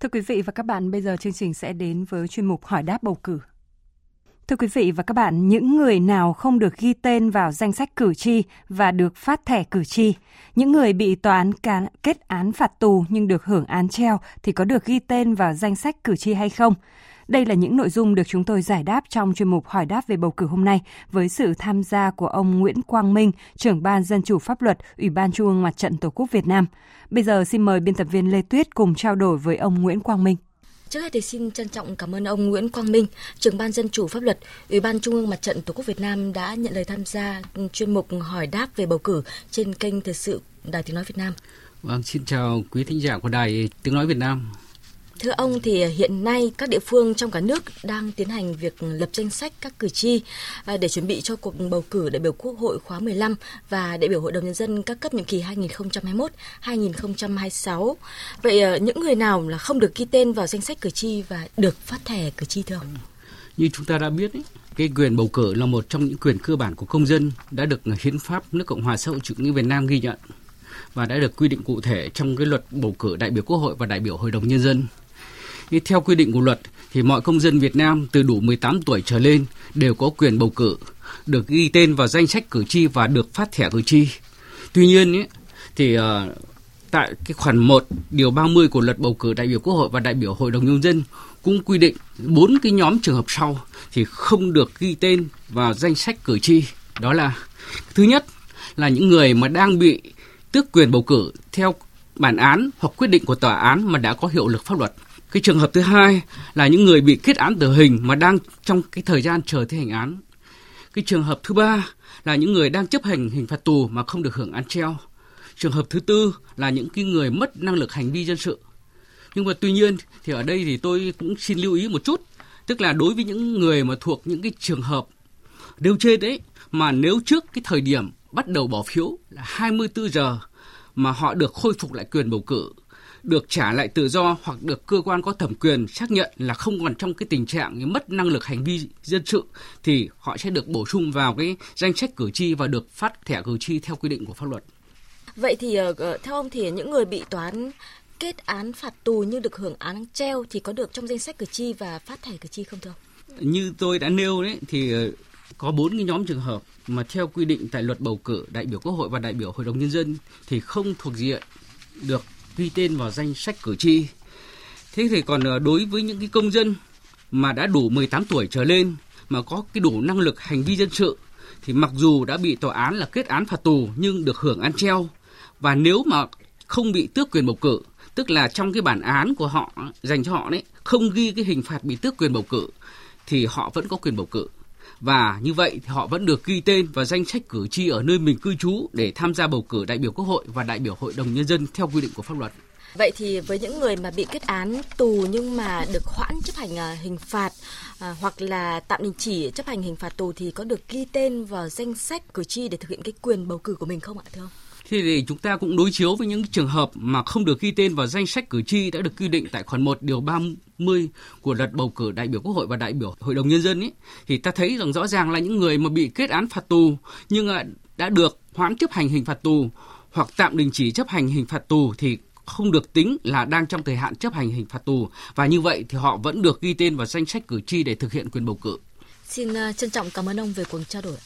Thưa quý vị và các bạn, bây giờ chương trình sẽ đến với chuyên mục hỏi đáp bầu cử. Thưa quý vị và các bạn, những người nào không được ghi tên vào danh sách cử tri và được phát thẻ cử tri, những người bị tòa án kết án phạt tù nhưng được hưởng án treo thì có được ghi tên vào danh sách cử tri hay không? Đây là những nội dung được chúng tôi giải đáp trong chuyên mục hỏi đáp về bầu cử hôm nay với sự tham gia của ông Nguyễn Quang Minh, trưởng ban Dân chủ pháp luật, Ủy ban Trung ương Mặt trận Tổ quốc Việt Nam. Bây giờ xin mời biên tập viên Lê Tuyết cùng trao đổi với ông Nguyễn Quang Minh. Trước hết thì xin trân trọng cảm ơn ông Nguyễn Quang Minh, trưởng ban dân chủ pháp luật, Ủy ban Trung ương Mặt trận Tổ quốc Việt Nam đã nhận lời tham gia chuyên mục hỏi đáp về bầu cử trên kênh thời sự Đài Tiếng nói Việt Nam. Vâng, xin chào quý thính giả của Đài Tiếng nói Việt Nam. Thưa ông thì hiện nay các địa phương trong cả nước đang tiến hành việc lập danh sách các cử tri à, để chuẩn bị cho cuộc bầu cử đại biểu Quốc hội khóa 15 và đại biểu Hội đồng nhân dân các cấp nhiệm kỳ 2021-2026. Vậy à, những người nào là không được ghi tên vào danh sách cử tri và được phát thẻ cử tri thưa ông? Như chúng ta đã biết ấy, cái quyền bầu cử là một trong những quyền cơ bản của công dân đã được hiến pháp nước Cộng hòa xã hội chủ nghĩa Việt Nam ghi nhận và đã được quy định cụ thể trong cái luật bầu cử đại biểu Quốc hội và đại biểu Hội đồng nhân dân như theo quy định của luật thì mọi công dân Việt Nam từ đủ 18 tuổi trở lên đều có quyền bầu cử, được ghi tên vào danh sách cử tri và được phát thẻ cử tri. Tuy nhiên ý, thì uh, tại cái khoản 1 điều 30 của luật bầu cử đại biểu Quốc hội và đại biểu Hội đồng nhân dân cũng quy định bốn cái nhóm trường hợp sau thì không được ghi tên vào danh sách cử tri. Đó là thứ nhất là những người mà đang bị tước quyền bầu cử theo bản án hoặc quyết định của tòa án mà đã có hiệu lực pháp luật. Cái trường hợp thứ hai là những người bị kết án tử hình mà đang trong cái thời gian chờ thi hành án. Cái trường hợp thứ ba là những người đang chấp hành hình phạt tù mà không được hưởng án treo. Trường hợp thứ tư là những cái người mất năng lực hành vi dân sự. Nhưng mà tuy nhiên thì ở đây thì tôi cũng xin lưu ý một chút, tức là đối với những người mà thuộc những cái trường hợp nêu trên đấy mà nếu trước cái thời điểm bắt đầu bỏ phiếu là 24 giờ mà họ được khôi phục lại quyền bầu cử được trả lại tự do hoặc được cơ quan có thẩm quyền xác nhận là không còn trong cái tình trạng mất năng lực hành vi dân sự thì họ sẽ được bổ sung vào cái danh sách cử tri và được phát thẻ cử tri theo quy định của pháp luật. Vậy thì uh, theo ông thì những người bị toán kết án phạt tù nhưng được hưởng án treo thì có được trong danh sách cử tri và phát thẻ cử tri không thưa ông? Như tôi đã nêu đấy thì ờ, có bốn cái nhóm trường hợp mà theo quy định tại luật bầu cử đại biểu quốc hội và đại biểu hội đồng nhân dân thì không thuộc diện được ghi tên vào danh sách cử tri. Thế thì còn ờ, đối với những cái công dân mà đã đủ 18 tuổi trở lên, mà có cái đủ năng lực hành vi dân sự, thì mặc dù đã bị tòa án là kết án phạt tù nhưng được hưởng án treo và nếu mà không bị tước quyền bầu cử, tức là trong cái bản án của họ, dành cho họ đấy, không ghi cái hình phạt bị tước quyền bầu cử, thì họ vẫn có quyền bầu cử và như vậy thì họ vẫn được ghi tên vào danh sách cử tri ở nơi mình cư trú để tham gia bầu cử đại biểu Quốc hội và đại biểu Hội đồng nhân dân theo quy định của pháp luật. Vậy thì với những người mà bị kết án tù nhưng mà được hoãn chấp hành à, hình phạt à, hoặc là tạm đình chỉ chấp hành hình phạt tù thì có được ghi tên vào danh sách cử tri để thực hiện cái quyền bầu cử của mình không ạ thưa ông? Thì thì chúng ta cũng đối chiếu với những trường hợp mà không được ghi tên vào danh sách cử tri đã được quy định tại khoản 1 điều 30 của luật bầu cử đại biểu Quốc hội và đại biểu Hội đồng nhân dân ấy thì ta thấy rằng rõ ràng là những người mà bị kết án phạt tù nhưng đã được hoãn chấp hành hình phạt tù hoặc tạm đình chỉ chấp hành hình phạt tù thì không được tính là đang trong thời hạn chấp hành hình phạt tù và như vậy thì họ vẫn được ghi tên vào danh sách cử tri để thực hiện quyền bầu cử. Xin ờ, trân trọng cảm ơn ông về cuộc trao đổi.